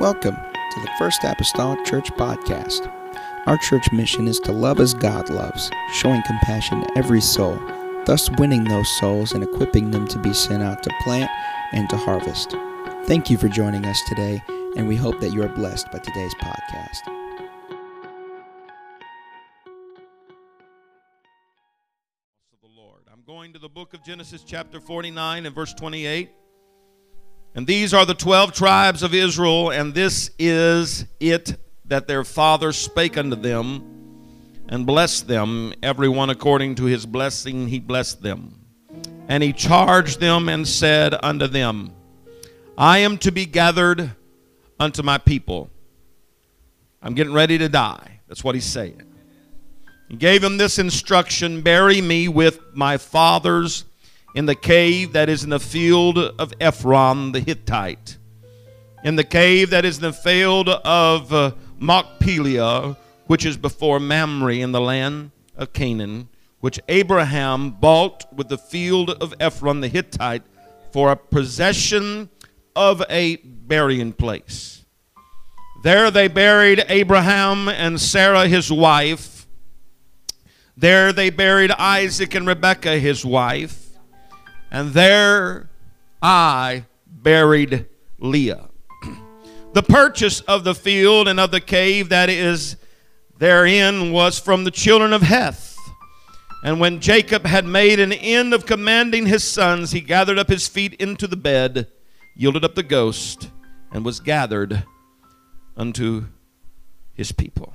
Welcome to the First Apostolic Church Podcast. Our church mission is to love as God loves, showing compassion to every soul, thus winning those souls and equipping them to be sent out to plant and to harvest. Thank you for joining us today, and we hope that you are blessed by today's podcast. the Lord. I'm going to the book of Genesis, chapter 49, and verse 28. And these are the twelve tribes of Israel, and this is it that their father spake unto them, and blessed them, every one according to his blessing he blessed them. And he charged them and said unto them, I am to be gathered unto my people. I'm getting ready to die. That's what he's saying. He gave him this instruction Bury me with my fathers in the cave that is in the field of Ephron the Hittite, in the cave that is in the field of uh, Machpelah, which is before Mamre in the land of Canaan, which Abraham bought with the field of Ephron the Hittite for a possession of a burying place. There they buried Abraham and Sarah his wife. There they buried Isaac and Rebekah his wife. And there I buried Leah. the purchase of the field and of the cave that is therein was from the children of Heth. And when Jacob had made an end of commanding his sons, he gathered up his feet into the bed, yielded up the ghost, and was gathered unto his people.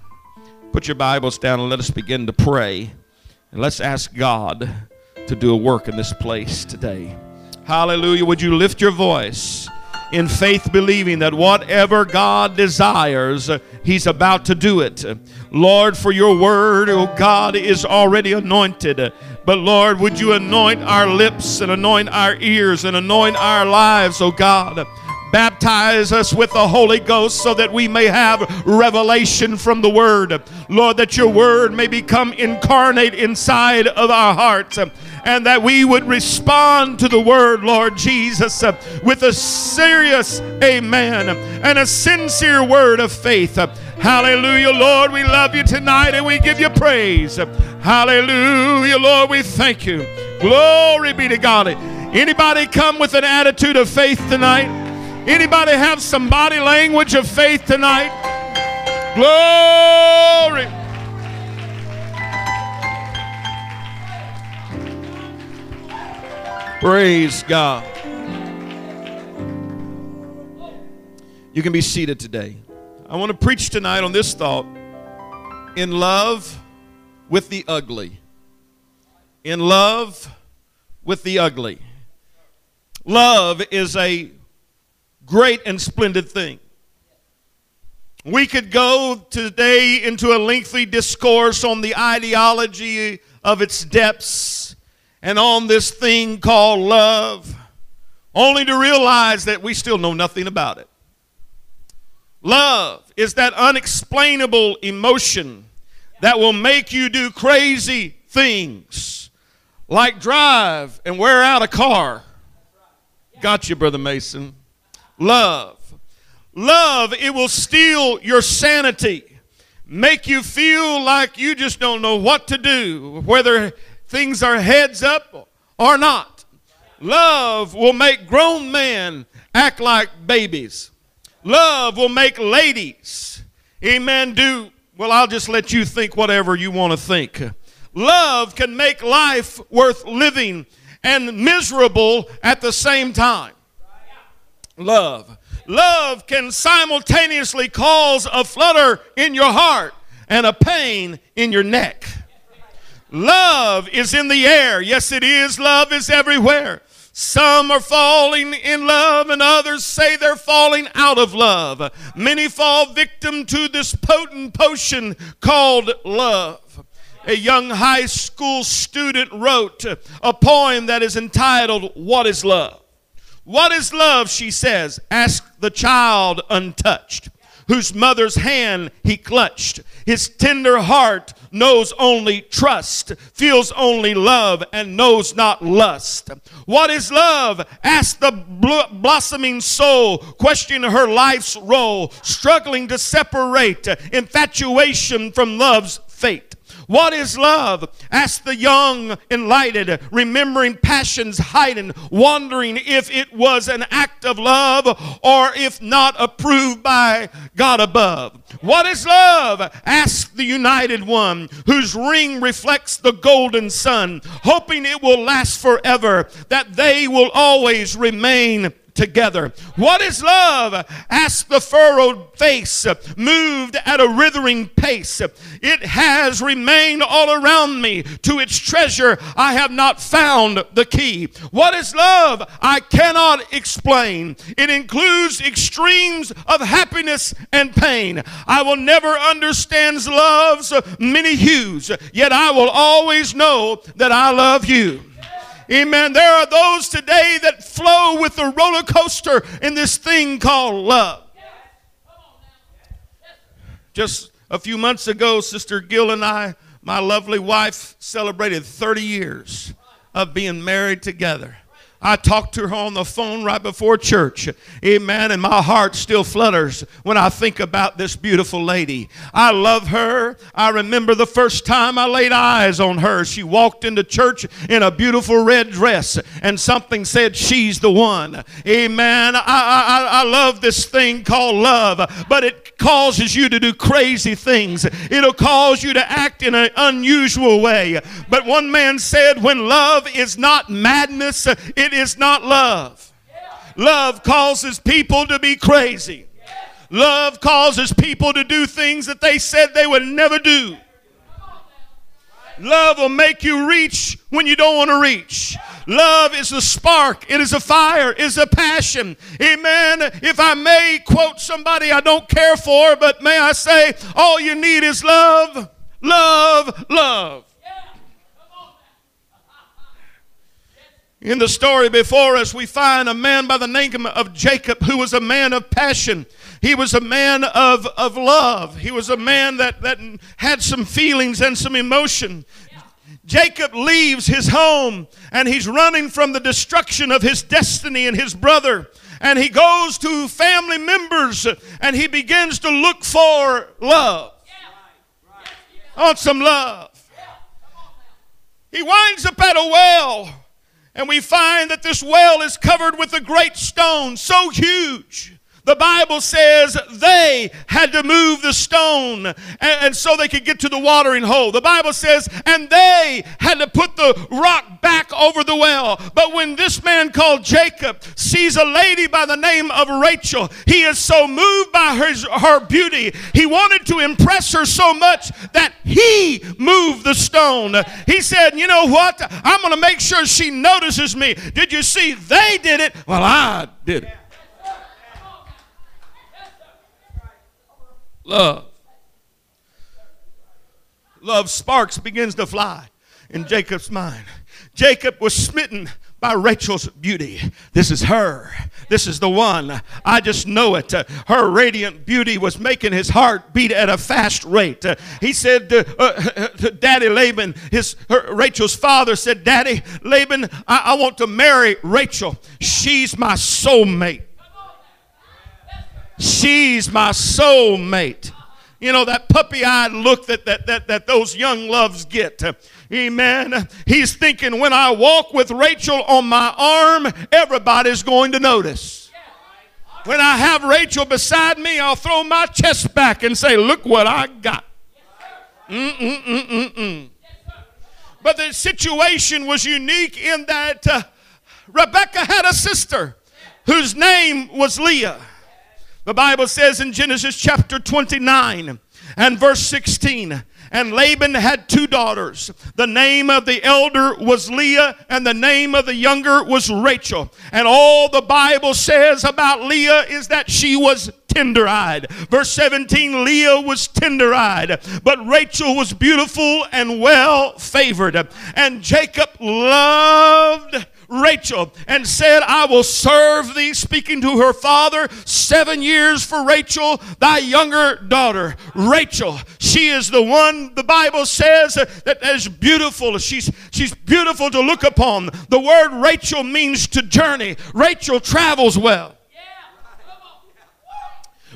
Put your Bibles down and let us begin to pray. And let's ask God to do a work in this place today. Hallelujah. Would you lift your voice in faith, believing that whatever God desires, He's about to do it. Lord, for your word, oh God, is already anointed. But Lord, would you anoint our lips and anoint our ears and anoint our lives, oh God? Baptize us with the Holy Ghost so that we may have revelation from the Word. Lord, that your Word may become incarnate inside of our hearts and that we would respond to the Word, Lord Jesus, with a serious amen and a sincere word of faith. Hallelujah, Lord. We love you tonight and we give you praise. Hallelujah, Lord. We thank you. Glory be to God. Anybody come with an attitude of faith tonight? Anybody have some body language of faith tonight? Glory. Praise God. You can be seated today. I want to preach tonight on this thought in love with the ugly. In love with the ugly. Love is a great and splendid thing. We could go today into a lengthy discourse on the ideology of its depths and on this thing called love, only to realize that we still know nothing about it. Love is that unexplainable emotion that will make you do crazy things, like drive and wear out a car. Got you, Brother Mason love. Love, it will steal your sanity, make you feel like you just don't know what to do, whether things are heads up or not. Love will make grown men act like babies. Love will make ladies, amen, do, well, I'll just let you think whatever you want to think. Love can make life worth living and miserable at the same time love. Love can simultaneously cause a flutter in your heart and a pain in your neck. Love is in the air. Yes, it is. Love is everywhere. Some are falling in love, and others say they're falling out of love. Many fall victim to this potent potion called love. A young high school student wrote a poem that is entitled, What is Love? What is love? She says. Ask the child untouched. whose mother's hand he clutched. His tender heart knows only trust, feels only love, and knows not lust. What is love? Ask the bl- blossoming soul, questioning her life's role, struggling to separate infatuation from love's fate. What is love? Ask the young enlightened, remembering passions hiding, wondering if it was an act of love or if not approved by God above. What is love? Ask the united one whose ring reflects the golden sun, hoping it will last forever, that they will always remain together. What is love? Ask the furrowed face, moved at a withering pace. It has remained all around me. To its treasure, I have not found the key. What is love? I cannot explain. It includes extremes of happiness and pain. I will never understand love's many hues, yet I will always know that I love you. Amen. There are those today that flow with the roller coaster in this thing called love. Just a few months ago, Sister Gill and I, my lovely wife, celebrated 30 years of being married together. I talked to her on the phone right before church. Amen. And my heart still flutters when I think about this beautiful lady. I love her. I remember the first time I laid eyes on her. She walked into church in a beautiful red dress, and something said, She's the one. Amen. I, I, I love this thing called love, but it causes you to do crazy things. It'll cause you to act in an unusual way. But one man said, When love is not madness, it is not love. Love causes people to be crazy. Love causes people to do things that they said they would never do. Love will make you reach when you don't want to reach. Love is a spark, it is a fire, it is a passion. Amen. If I may quote somebody I don't care for, but may I say, all you need is love, love, love. In the story before us, we find a man by the name of Jacob who was a man of passion. He was a man of, of love. He was a man that, that had some feelings and some emotion. Jacob leaves his home and he's running from the destruction of his destiny and his brother. And he goes to family members and he begins to look for love. I want some love. He winds up at a well and we find that this well is covered with a great stone, so huge. The Bible says they had to move the stone and, and, so they could get to the watering hole. The Bible says, and they had to put the rock back over the well. But when this man called Jacob sees a lady by the name of Rachel, he is so moved by her, her beauty. He wanted to impress her so much that he moved the stone. He said, You know what? I'm going to make sure she notices me. Did you see? They did it. Well, I did it. Love. Love sparks begins to fly in Jacob's mind. Jacob was smitten by Rachel's beauty. This is her. This is the one. I just know it. Uh, her radiant beauty was making his heart beat at a fast rate. Uh, he said to, uh, to Daddy Laban, his her, Rachel's father said, Daddy Laban, I, I want to marry Rachel. She's my soulmate. She's my soulmate. You know, that puppy eyed look that, that, that, that those young loves get. Amen. He's thinking, when I walk with Rachel on my arm, everybody's going to notice. When I have Rachel beside me, I'll throw my chest back and say, Look what I got. Mm-mm-mm-mm-mm. But the situation was unique in that uh, Rebecca had a sister whose name was Leah. The Bible says in Genesis chapter 29 and verse 16, and Laban had two daughters. The name of the elder was Leah, and the name of the younger was Rachel. And all the Bible says about Leah is that she was tender eyed. Verse 17 Leah was tender eyed, but Rachel was beautiful and well favored. And Jacob loved Rachel and said, I will serve thee, speaking to her father, seven years for Rachel, thy younger daughter. Rachel, she is the one the Bible says that is beautiful. She's, she's beautiful to look upon. The word Rachel means to journey. Rachel travels well.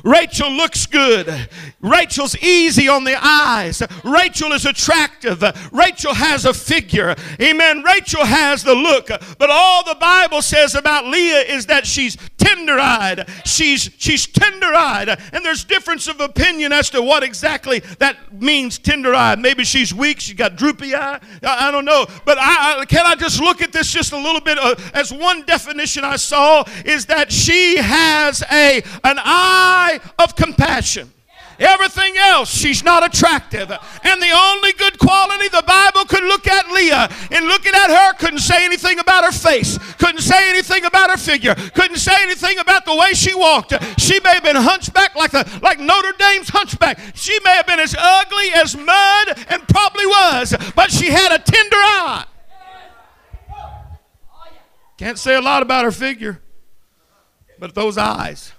Rachel looks good. Rachel's easy on the eyes. Rachel is attractive. Rachel has a figure. Amen. Rachel has the look. But all the Bible says about Leah is that she's tender-eyed. She's she's tender-eyed. And there's difference of opinion as to what exactly that means tender-eyed. Maybe she's weak, She's got droopy eye. I, I don't know. But I, I, can I just look at this just a little bit uh, as one definition I saw is that she has a an eye of compassion. Everything else, she's not attractive. And the only good quality the Bible could look at Leah and looking at her couldn't say anything about her face, couldn't say anything about her figure, couldn't say anything about the way she walked. She may have been hunchback like the like Notre Dame's hunchback. She may have been as ugly as mud and probably was, but she had a tender eye. Can't say a lot about her figure, but those eyes.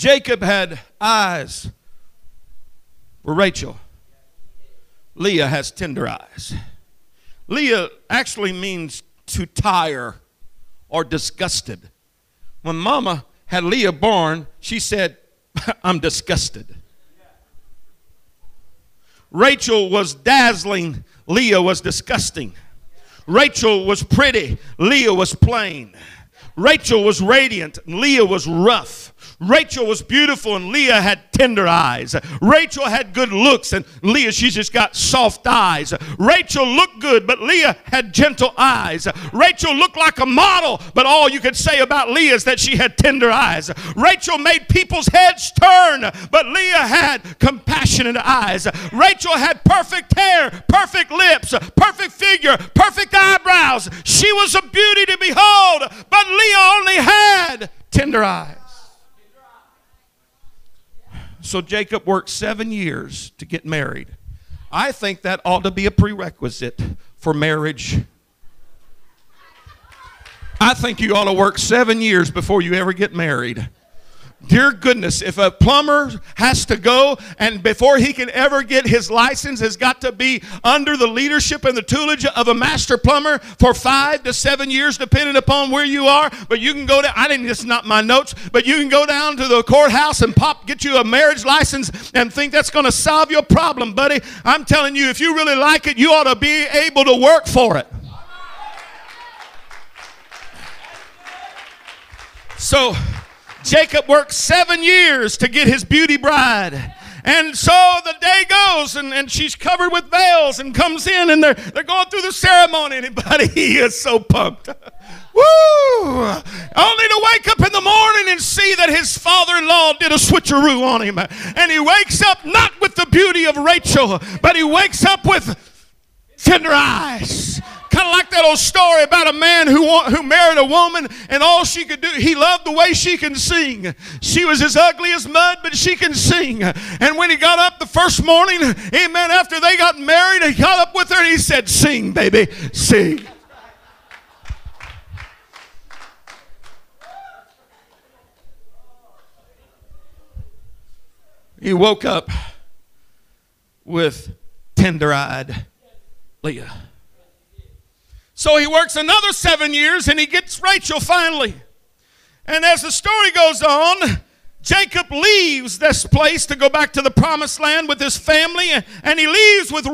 Jacob had eyes for Rachel. Leah has tender eyes. Leah actually means to tire or disgusted. When mama had Leah born, she said, I'm disgusted. Rachel was dazzling, Leah was disgusting. Rachel was pretty, Leah was plain. Rachel was radiant, and Leah was rough. Rachel was beautiful and Leah had tender eyes. Rachel had good looks and Leah, she just got soft eyes. Rachel looked good, but Leah had gentle eyes. Rachel looked like a model, but all you could say about Leah is that she had tender eyes. Rachel made people's heads turn, but Leah had compassionate eyes. Rachel had perfect hair, perfect lips, perfect figure, perfect eyebrows. She was a beauty to behold, but Leah only had tender eyes. So Jacob worked seven years to get married. I think that ought to be a prerequisite for marriage. I think you ought to work seven years before you ever get married. Dear goodness, if a plumber has to go and before he can ever get his license has got to be under the leadership and the tutelage of a master plumber for five to seven years, depending upon where you are. But you can go down, I didn't, is not my notes, but you can go down to the courthouse and pop, get you a marriage license and think that's going to solve your problem, buddy. I'm telling you, if you really like it, you ought to be able to work for it. So, Jacob worked seven years to get his beauty bride. And so the day goes, and, and she's covered with veils and comes in, and they're, they're going through the ceremony. And buddy, he is so pumped. Woo! Only to wake up in the morning and see that his father in law did a switcheroo on him. And he wakes up not with the beauty of Rachel, but he wakes up with tender eyes Kind of like that old story about a man who, who married a woman and all she could do, he loved the way she can sing. She was as ugly as mud, but she can sing. And when he got up the first morning, amen, after they got married, he got up with her and he said, Sing, baby, sing. He woke up with tender eyed Leah. So he works another seven years and he gets Rachel finally. And as the story goes on, Jacob leaves this place to go back to the promised land with his family, and he leaves with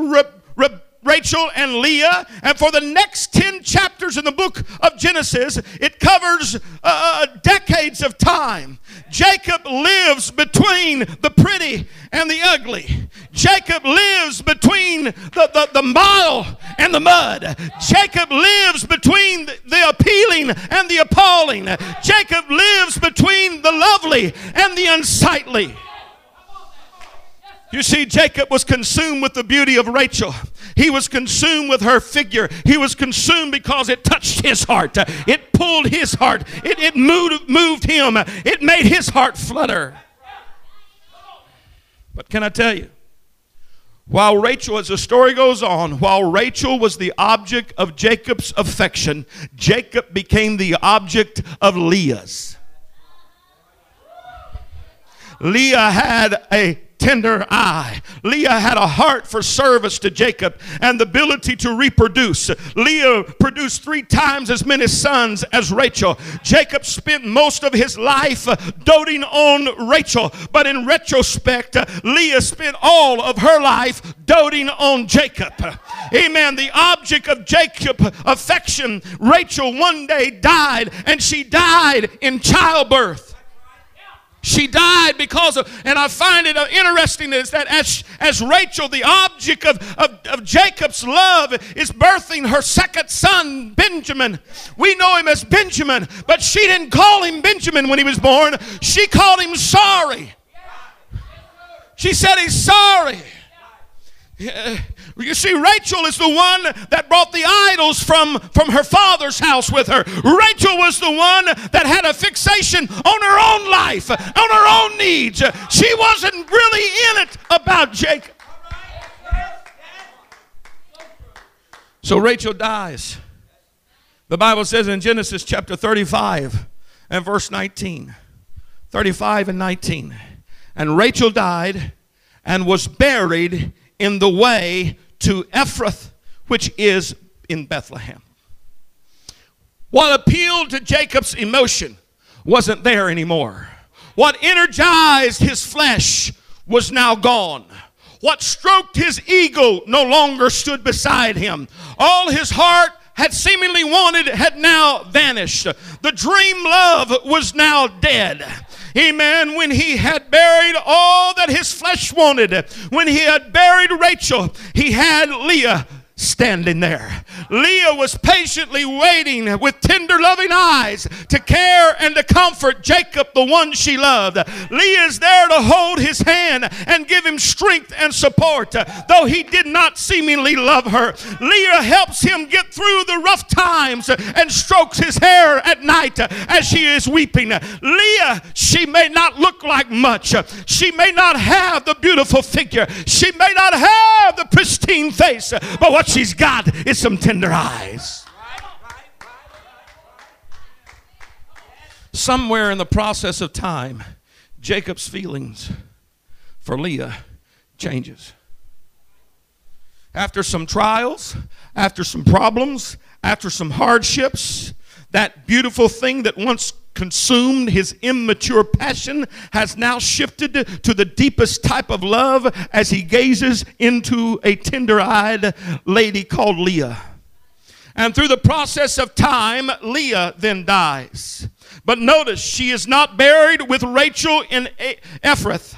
Rachel and Leah. And for the next 10 chapters in the book of Genesis, it covers uh, uh, decades of time. Jacob lives between the pretty and the ugly. Jacob lives between the, the, the model and the mud. Jacob lives between the appealing and the appalling. Jacob lives between the lovely and the unsightly. You see, Jacob was consumed with the beauty of Rachel. He was consumed with her figure. He was consumed because it touched his heart. It pulled his heart. It, it moved, moved him. It made his heart flutter. But can I tell you, While Rachel, as the story goes on, while Rachel was the object of Jacob's affection, Jacob became the object of Leah's. Leah had a tender eye. Leah had a heart for service to Jacob and the ability to reproduce. Leah produced three times as many sons as Rachel. Jacob spent most of his life doting on Rachel, but in retrospect, Leah spent all of her life doting on Jacob. Amen. The object of Jacob affection, Rachel one day died, and she died in childbirth. She died because of, and I find it uh, interesting is that as, as Rachel, the object of, of, of Jacob's love, is birthing her second son, Benjamin. We know him as Benjamin, but she didn't call him Benjamin when he was born. She called him sorry. She said he's sorry. You see, Rachel is the one that brought the idols from, from her father's house with her. Rachel was the one that had a fixation on her own life, on her own needs. She wasn't really in it about Jacob. So Rachel dies. The Bible says in Genesis chapter 35 and verse 19, 35 and 19, and Rachel died and was buried in the way to Ephrath, which is in Bethlehem. What appealed to Jacob's emotion wasn't there anymore. What energized his flesh was now gone. What stroked his ego no longer stood beside him. All his heart had seemingly wanted had now vanished. The dream love was now dead. Amen. When he had buried all that his flesh wanted, when he had buried Rachel, he had Leah standing there. Leah was patiently waiting with tender, loving eyes to care and to comfort Jacob, the one she loved. Leah is there to hold his hand and give him strength and support, though he did not seemingly love her. Leah helps him get through the rough times and strokes his hair at night as she is weeping. Leah, she may not look like much, she may not have the beautiful figure, she may not have the pristine face, but what she's got is some tender eyes. Somewhere in the process of time, Jacob's feelings for Leah changes. After some trials, after some problems, after some hardships, that beautiful thing that once consumed his immature passion has now shifted to the deepest type of love as he gazes into a tender eyed lady called Leah. And through the process of time, Leah then dies. But notice, she is not buried with Rachel in Ephrath.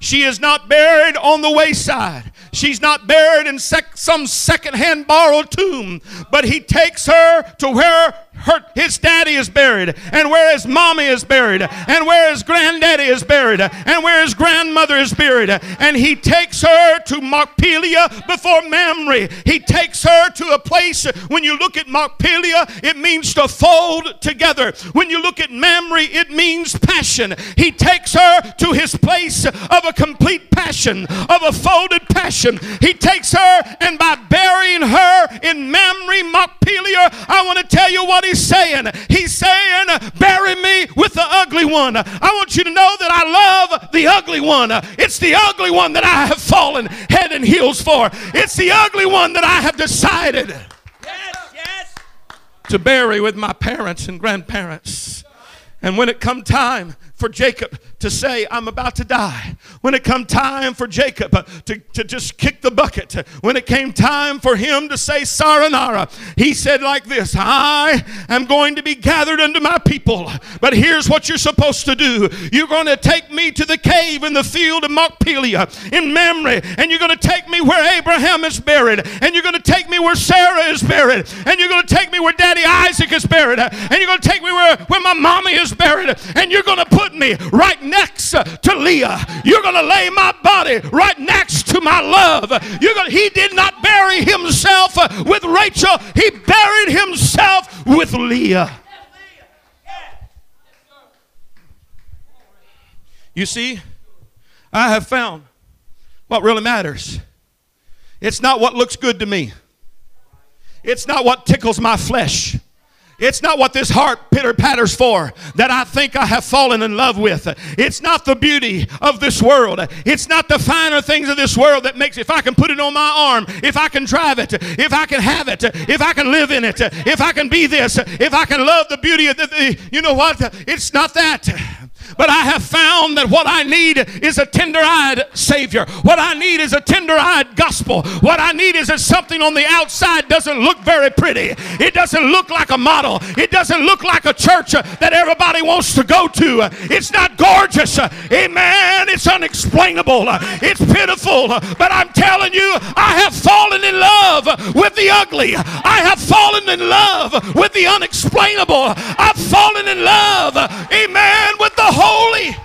She is not buried on the wayside. She's not buried in sec- some secondhand borrowed tomb. But he takes her to where her, his daddy is buried, and where his mommy is buried, and where his granddaddy is buried, and where his grandmother is buried. And he takes her to Machpelah before Mamre. He takes her to a place, when you look at Machpelah, it means to fold together. When you look at Mamre, it means passion. He takes her to his place of a complete passion, of a folded passion. He takes her, and by burying her in Mamre, Machpelah, I want to tell you what what he's saying. He's saying, Bury me with the ugly one. I want you to know that I love the ugly one. It's the ugly one that I have fallen head and heels for. It's the ugly one that I have decided yes, yes. to bury with my parents and grandparents. And when it come time for Jacob to say, I'm about to die. When it come time for Jacob uh, to, to just kick the bucket, when it came time for him to say Saranara, he said like this, I am going to be gathered unto my people, but here's what you're supposed to do. You're going to take me to the cave in the field of Machpelah in Mamre, and you're going to take me where Abraham is buried, and you're going to take me where Sarah is buried, and you're going to take me where Daddy Isaac is buried, and you're going to take me where, where my mommy is buried, and you're going to put me right next to Leah. You're going to lay my body right next to my love. You're gonna, he did not bury himself with Rachel. He buried himself with Leah. You see, I have found what really matters It's not what looks good to me. It's not what tickles my flesh. It's not what this heart pitter patters for that I think I have fallen in love with. It's not the beauty of this world. It's not the finer things of this world that makes, if I can put it on my arm, if I can drive it, if I can have it, if I can live in it, if I can be this, if I can love the beauty of the, you know what? It's not that. But I have found that what I need is a tender eyed Savior. What I need is a tender eyed gospel. What I need is that something on the outside doesn't look very pretty. It doesn't look like a model. It doesn't look like a church uh, that everybody wants to go to. It's not gorgeous. Uh, amen. It's unexplainable. Uh, it's pitiful. But I'm telling you, I have fallen in love with the ugly. I have fallen in love with the unexplainable. I've fallen in love, amen, with the holy.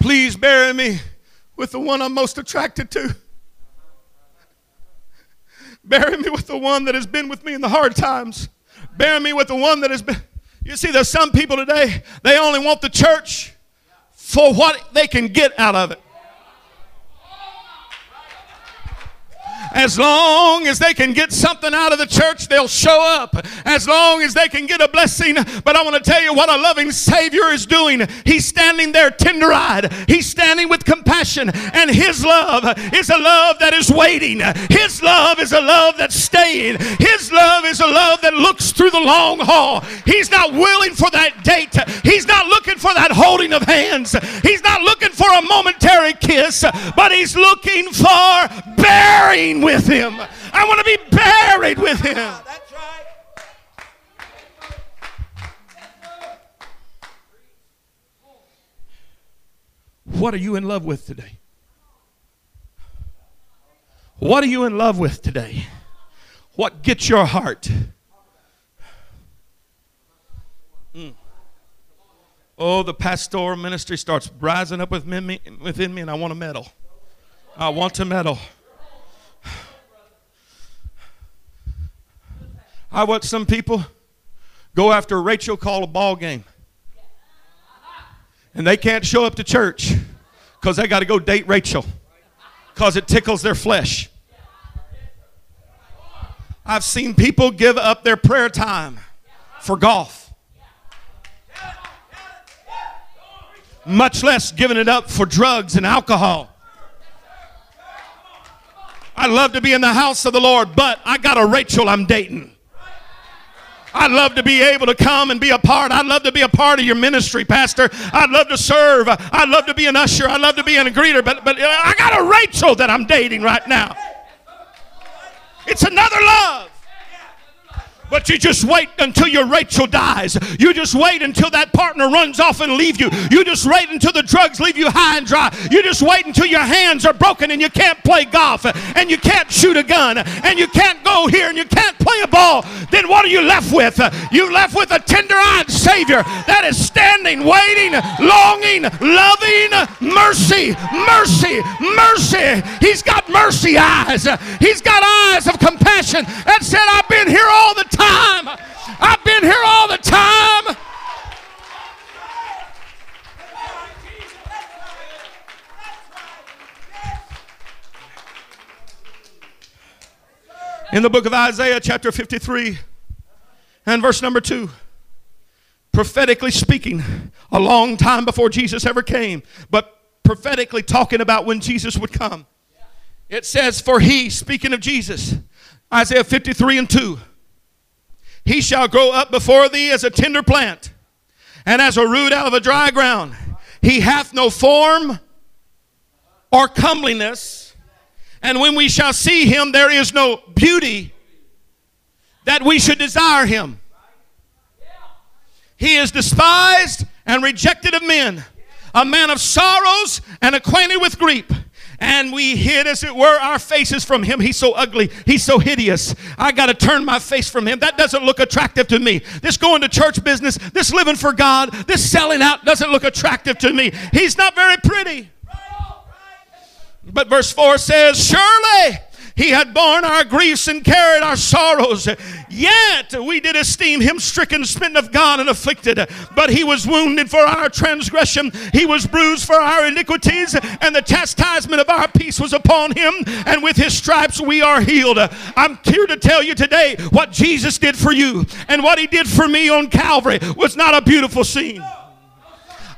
Please bury me with the one I'm most attracted to. Bury me with the one that has been with me in the hard times. Bury me with the one that has been. You see, there's some people today, they only want the church for what they can get out of it. As long as they can get something out of the church, they'll show up. As long as they can get a blessing. But I want to tell you what a loving Savior is doing. He's standing there tender eyed, He's standing with compassion. And His love is a love that is waiting. His love is a love that's staying. His love is a love that looks through the long haul. He's not willing for that date. He's not looking for that holding of hands. He's not looking for a momentary kiss, but He's looking for bearing with him. I want to be buried with him. That's right. What are you in love with today? What are you in love with today? What gets your heart? Mm. Oh, the pastoral ministry starts rising up within me, within me, and I want to meddle. I want to meddle. I watch some people go after Rachel call a ball game. And they can't show up to church because they got to go date Rachel because it tickles their flesh. I've seen people give up their prayer time for golf, much less giving it up for drugs and alcohol. I love to be in the house of the Lord, but I got a Rachel I'm dating. I'd love to be able to come and be a part. I'd love to be a part of your ministry, Pastor. I'd love to serve. I'd love to be an usher. I'd love to be a greeter. But, but I got a Rachel that I'm dating right now. It's another love. But you just wait until your Rachel dies. You just wait until that partner runs off and leave you. You just wait until the drugs leave you high and dry. You just wait until your hands are broken and you can't play golf and you can't shoot a gun and you can't go here and you can't play a ball. Then what are you left with? You left with a tender-eyed Savior that is standing, waiting, longing, loving, mercy, mercy, mercy. He's got mercy eyes. He's got eyes of compassion that said, I've been here all the time time. I've been here all the time. In the book of Isaiah, chapter 53, and verse number 2, prophetically speaking, a long time before Jesus ever came, but prophetically talking about when Jesus would come. It says, For he, speaking of Jesus, Isaiah 53 and 2, he shall grow up before thee as a tender plant, and as a root out of a dry ground. He hath no form or comeliness, and when we shall see him, there is no beauty that we should desire him. He is despised and rejected of men, a man of sorrows and acquainted with grief and we hid, as it were, our faces from him. He's so ugly. He's so hideous. I got to turn my face from him. That doesn't look attractive to me. This going to church business, this living for God, this selling out doesn't look attractive to me. He's not very pretty. But verse 4 says, Surely He had borne our griefs and carried our sorrows. Yet we did esteem him stricken, smitten of God, and afflicted. But he was wounded for our transgression, he was bruised for our iniquities, and the chastisement of our peace was upon him. And with his stripes we are healed. I'm here to tell you today what Jesus did for you and what he did for me on Calvary was not a beautiful scene.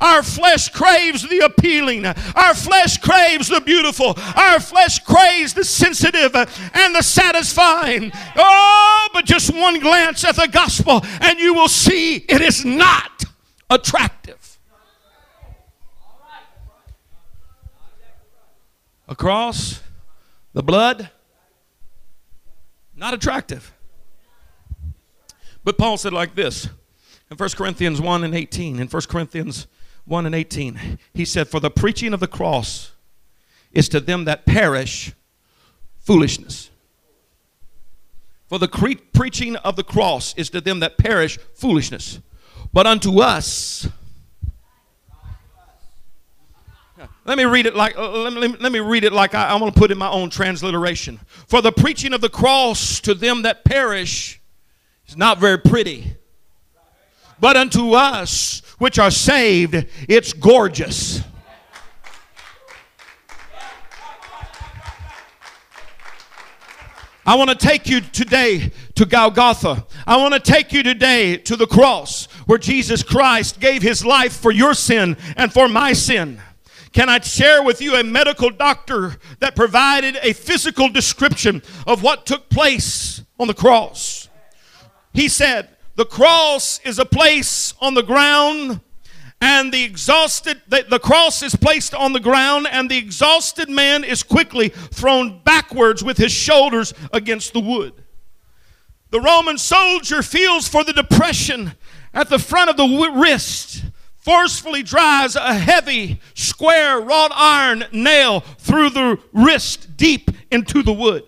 Our flesh craves the appealing. Our flesh craves the beautiful. Our flesh craves the sensitive and the satisfying. Oh, but just one glance at the gospel and you will see it is not attractive. Across the blood, not attractive. But Paul said like this in 1 Corinthians 1 and 18. In 1 Corinthians 1 and 18. He said, For the preaching of the cross is to them that perish foolishness. For the cre- preaching of the cross is to them that perish foolishness. But unto us, let me read it like uh, let, me, let me read it like I, I'm going to put in my own transliteration. For the preaching of the cross to them that perish is not very pretty, but unto us which are saved, it's gorgeous. I want to take you today to Golgotha. I want to take you today to the cross where Jesus Christ gave his life for your sin and for my sin. Can I share with you a medical doctor that provided a physical description of what took place on the cross? He said, the cross is a place on the ground and the exhausted the, the, cross is placed on the ground and the exhausted man is quickly thrown backwards with his shoulders against the wood. The roman soldier feels for the depression at the front of the wrist forcefully drives a heavy square wrought iron nail through the wrist deep into the wood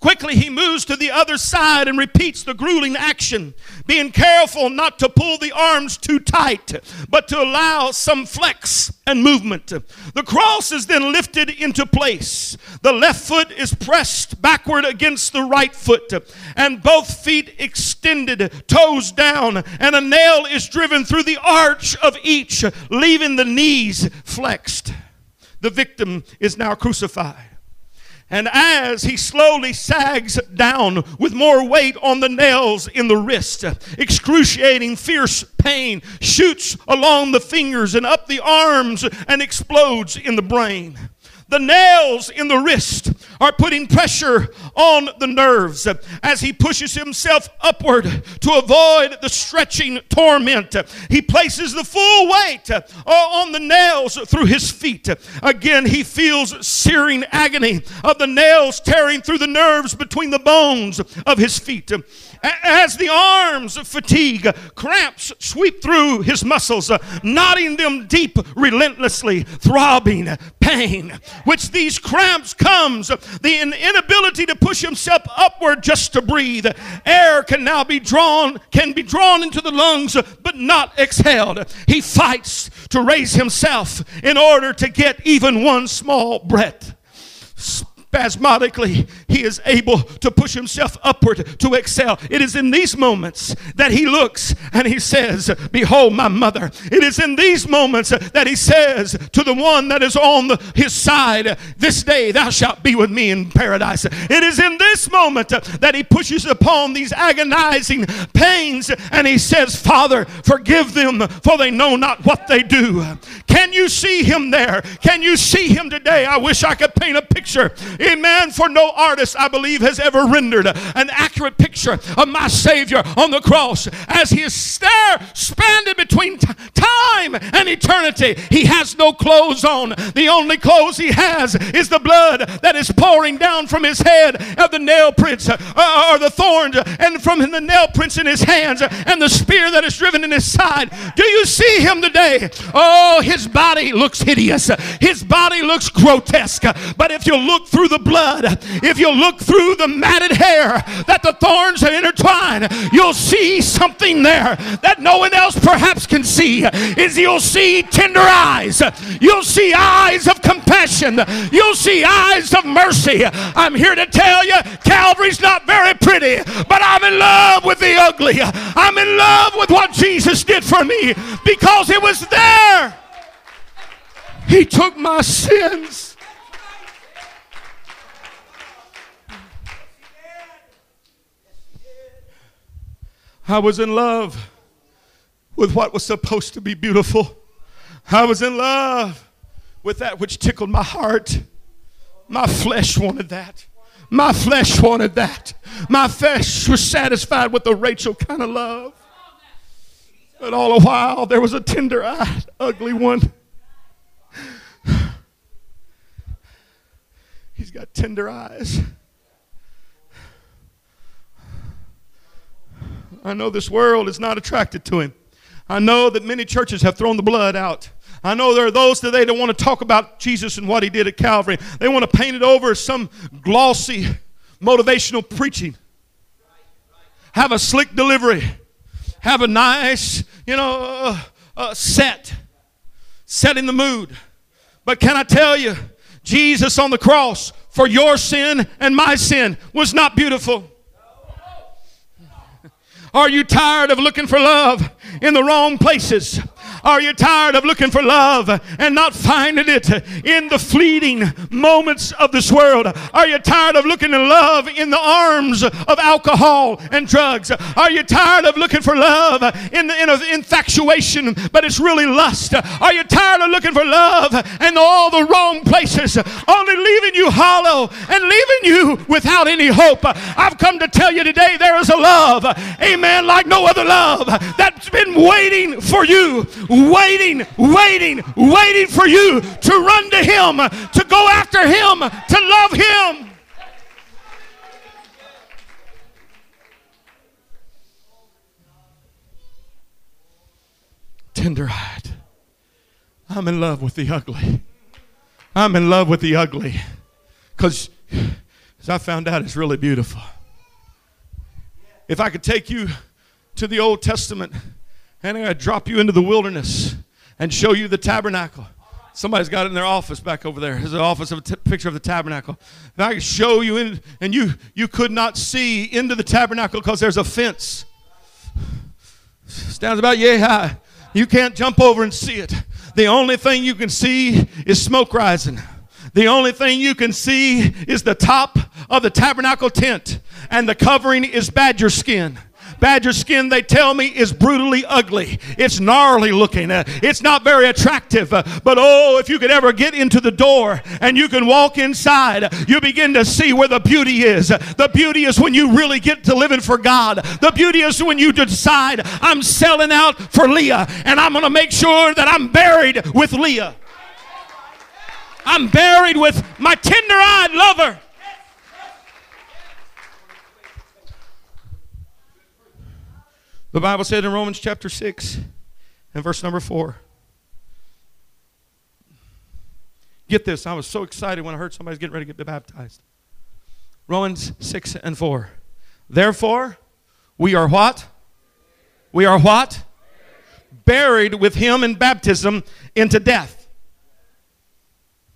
Quickly, he moves to the other side and repeats the grueling action, being careful not to pull the arms too tight, but to allow some flex and movement. The cross is then lifted into place. The left foot is pressed backward against the right foot, and both feet extended, toes down, and a nail is driven through the arch of each, leaving the knees flexed. The victim is now crucified. And as he slowly sags down with more weight on the nails in the wrist, excruciating, fierce pain shoots along the fingers and up the arms and explodes in the brain. The nails in the wrist are putting pressure on the nerves as he pushes himself upward to avoid the stretching torment. He places the full weight uh, on the nails through his feet. Again, he feels searing agony of the nails tearing through the nerves between the bones of his feet. As the arms of fatigue, cramps sweep through his muscles, uh, knotting them deep relentlessly, throbbing pain, which these cramps comes, the inability to push himself upward just to breathe. Air can now be drawn, can be drawn into the lungs, but not exhaled. He fights to raise himself in order to get even one small breath spasmodically, he is able to push himself upward to excel. It is in these moments that he looks and he says, Behold my mother. It is in these moments that he says to the one that is on the, his side, This day thou shalt be with me in paradise. It is in this moment that he pushes upon these agonizing pains and he says, Father, forgive them, for they know not what they do. Can you see him there? Can you see him today? I wish I could paint a picture Amen. For no artist, I believe, has ever rendered an accurate picture of my Savior on the cross as he is there, spanned between t- time and eternity. He has no clothes on. The only clothes he has is the blood that is pouring down from his head of the nail prints uh, or the thorns and from the nail prints in his hands and the spear that is driven in his side. Do you see him today? Oh, his body looks hideous. His body looks grotesque. But if you look through the blood, if you look through the matted hair that the thorns have intertwined, you'll see something there that no one else perhaps can see. Is you'll see tender eyes. You'll see eyes of compassion. You'll see eyes of mercy. I'm here to tell you, Calvary's not very pretty, but I'm in love with the ugly. I'm in love with what Jesus did for me because it was there. He took my sins. I was in love with what was supposed to be beautiful. I was in love with that which tickled my heart. My flesh wanted that. My flesh wanted that. My flesh was satisfied with the Rachel kind of love. But all the while, there was a tender eyed, ugly one. He's got tender eyes. I know this world is not attracted to him. I know that many churches have thrown the blood out. I know there are those today that want to talk about Jesus and what he did at Calvary. They want to paint it over as some glossy motivational preaching. Have a slick delivery. Have a nice, you know, uh, uh, set. Setting the mood. But can I tell you, Jesus on the cross for your sin and my sin was not beautiful. Are you tired of looking for love in the wrong places? Are you tired of looking for love and not finding it in the fleeting moments of this world? Are you tired of looking for love in the arms of alcohol and drugs? Are you tired of looking for love in, the, in infatuation, but it's really lust? Are you tired of looking for love in all the wrong places, only leaving you hollow and leaving you without any hope? I've come to tell you today there is a love, amen, like no other love that's been waiting for you waiting, waiting, waiting for you to run to Him, to go after Him, to love Him. Tender eyed. I'm in love with the ugly. I'm in love with the ugly. Because, as I found out, it's really beautiful. If I could take you to the Old Testament, and I'm going to drop you into the wilderness and show you the tabernacle. Somebody's got it in their office back over there. There's an office of a t- picture of the tabernacle. If I show you in, and you you could not see into the tabernacle because there's a fence. Stands about yay high. You can't jump over and see it. The only thing you can see is smoke rising. The only thing you can see is the top of the tabernacle tent, and the covering is badger skin. Badger skin, they tell me, is brutally ugly. It's gnarly looking. Uh, it's not very attractive. Uh, but oh, if you could ever get into the door and you can walk inside, you begin to see where the beauty is. The beauty is when you really get to living for God. The beauty is when you decide, I'm selling out for Leah and I'm going to make sure that I'm buried with Leah. I'm buried with my tender eyed lover. The Bible said in Romans chapter 6 and verse number 4. Get this, I was so excited when I heard somebody's getting ready to get baptized. Romans 6 and 4. Therefore, we are what? We are what? Buried with him in baptism into death.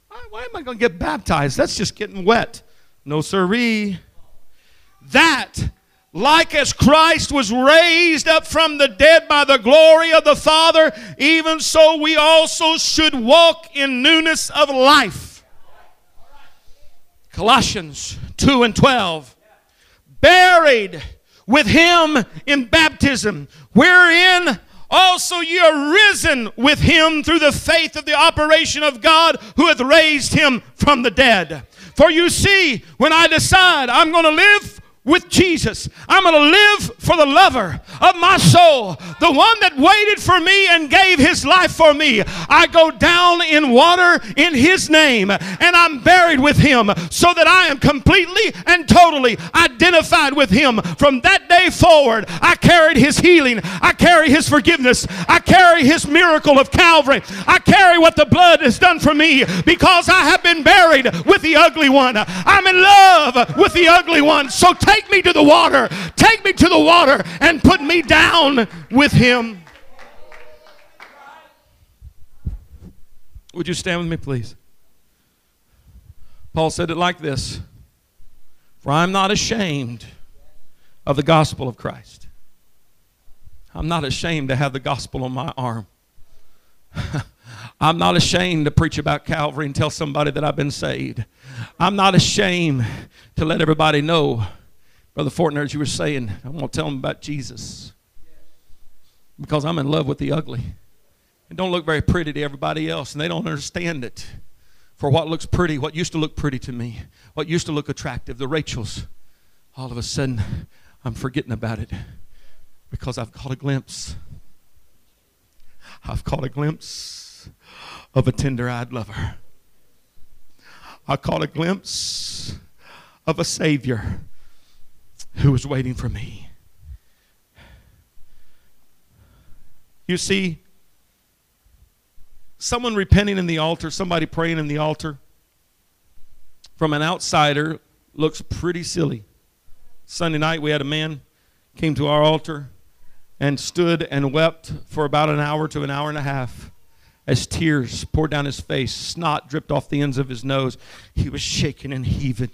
Why, am I going to get baptized? That's just getting wet. No, sirree. That like as Christ was raised up from the dead by the glory of the Father, even so we also should walk in newness of life. Colossians 2 and 12. Buried with him in baptism, wherein also ye are risen with him through the faith of the operation of God who hath raised him from the dead. For you see, when I decide I'm going to live with Jesus. I'm going to live for the lover of my soul, the one that waited for me and gave his life for me. I go down in water in his name and I'm buried with him so that I am completely and totally identified with him. From that day forward, I carried his healing, I carry his forgiveness, I carry his miracle of Calvary, I carry what the blood has done for me because I have been buried with the ugly one. I'm in love with the ugly one. So take Take me to the water. Take me to the water and put me down with him. Would you stand with me, please? Paul said it like this For I'm not ashamed of the gospel of Christ. I'm not ashamed to have the gospel on my arm. I'm not ashamed to preach about Calvary and tell somebody that I've been saved. I'm not ashamed to let everybody know Brother Fortner, as you were saying, I want to tell them about Jesus. Because I'm in love with the ugly. It don't look very pretty to everybody else, and they don't understand it. For what looks pretty, what used to look pretty to me, what used to look attractive, the Rachels, all of a sudden I'm forgetting about it because I've caught a glimpse. I've caught a glimpse of a tender eyed lover. I caught a glimpse of a Savior who was waiting for me. You see, someone repenting in the altar, somebody praying in the altar, from an outsider looks pretty silly. Sunday night, we had a man came to our altar and stood and wept for about an hour to an hour and a half as tears poured down his face, snot dripped off the ends of his nose. He was shaking and heaving.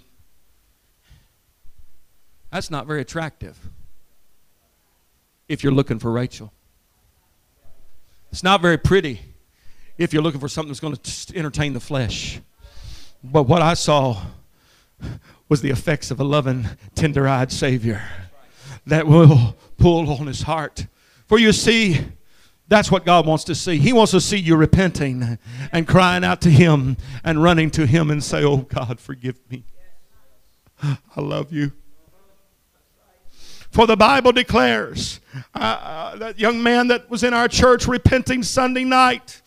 That's not very attractive if you're looking for Rachel. It's not very pretty if you're looking for something that's going to entertain the flesh. But what I saw was the effects of a loving, tender eyed Savior that will pull on his heart. For you see, that's what God wants to see. He wants to see you repenting and crying out to Him and running to Him and say, Oh God, forgive me. I love you. For the Bible declares uh, uh, that young man that was in our church repenting Sunday night,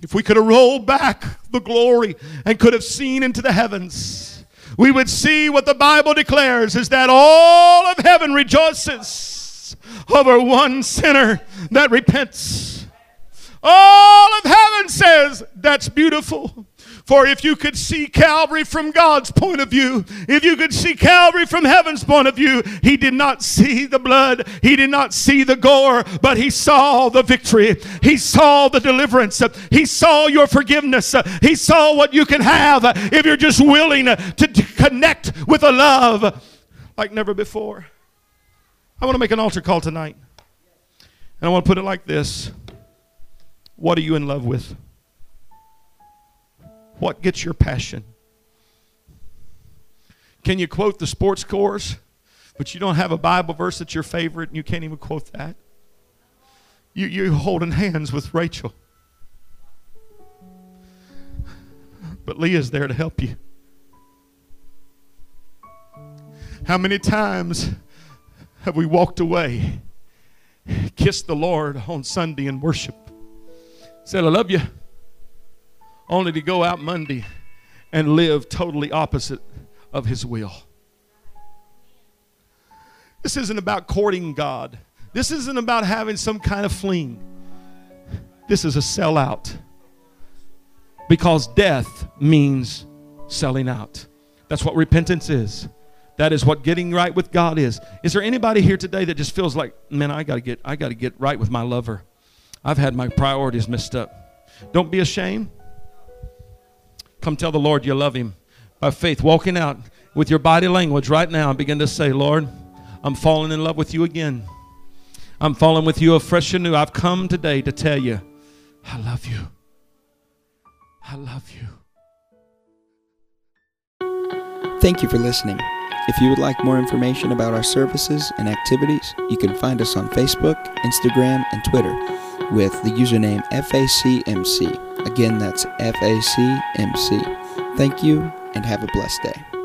if we could have rolled back the glory and could have seen into the heavens, we would see what the Bible declares is that all of heaven rejoices over one sinner that repents. All of heaven says that's beautiful. For if you could see Calvary from God's point of view, if you could see Calvary from heaven's point of view, he did not see the blood, he did not see the gore, but he saw the victory. He saw the deliverance. He saw your forgiveness. He saw what you can have if you're just willing to, connect with a love like never before. I want to make an altar call tonight. And I want to put it like this What are you in love with? What gets your passion? Can you quote the sports scores, but you don't have a Bible verse that's your favorite and you can't even quote that? You, you're holding hands with Rachel. But Leah's there to help you. How many times have we walked away, kissed the Lord on Sunday in worship, said, I love you only to go out Monday and live totally opposite of His will. This isn't about courting God. This isn't about having some kind of fling. This is a sellout. Because death means selling out. That's what repentance is. That is what getting right with God is. Is there anybody here today that just feels like, man, I gotta get I gotta get right with my lover. I've had my priorities messed up. Don't be ashamed. Come tell the Lord you love Him by faith, walking out with your body language right now begin to say, Lord, I'm falling in love with you again. I'm falling with you afresh and new. I've come today to tell you, I love you. I love you. Thank you for listening. If you would like more information about our services and activities, you can find us on Facebook, Instagram, and Twitter with the username FACMC. Again, that's FACMC. Thank you and have a blessed day.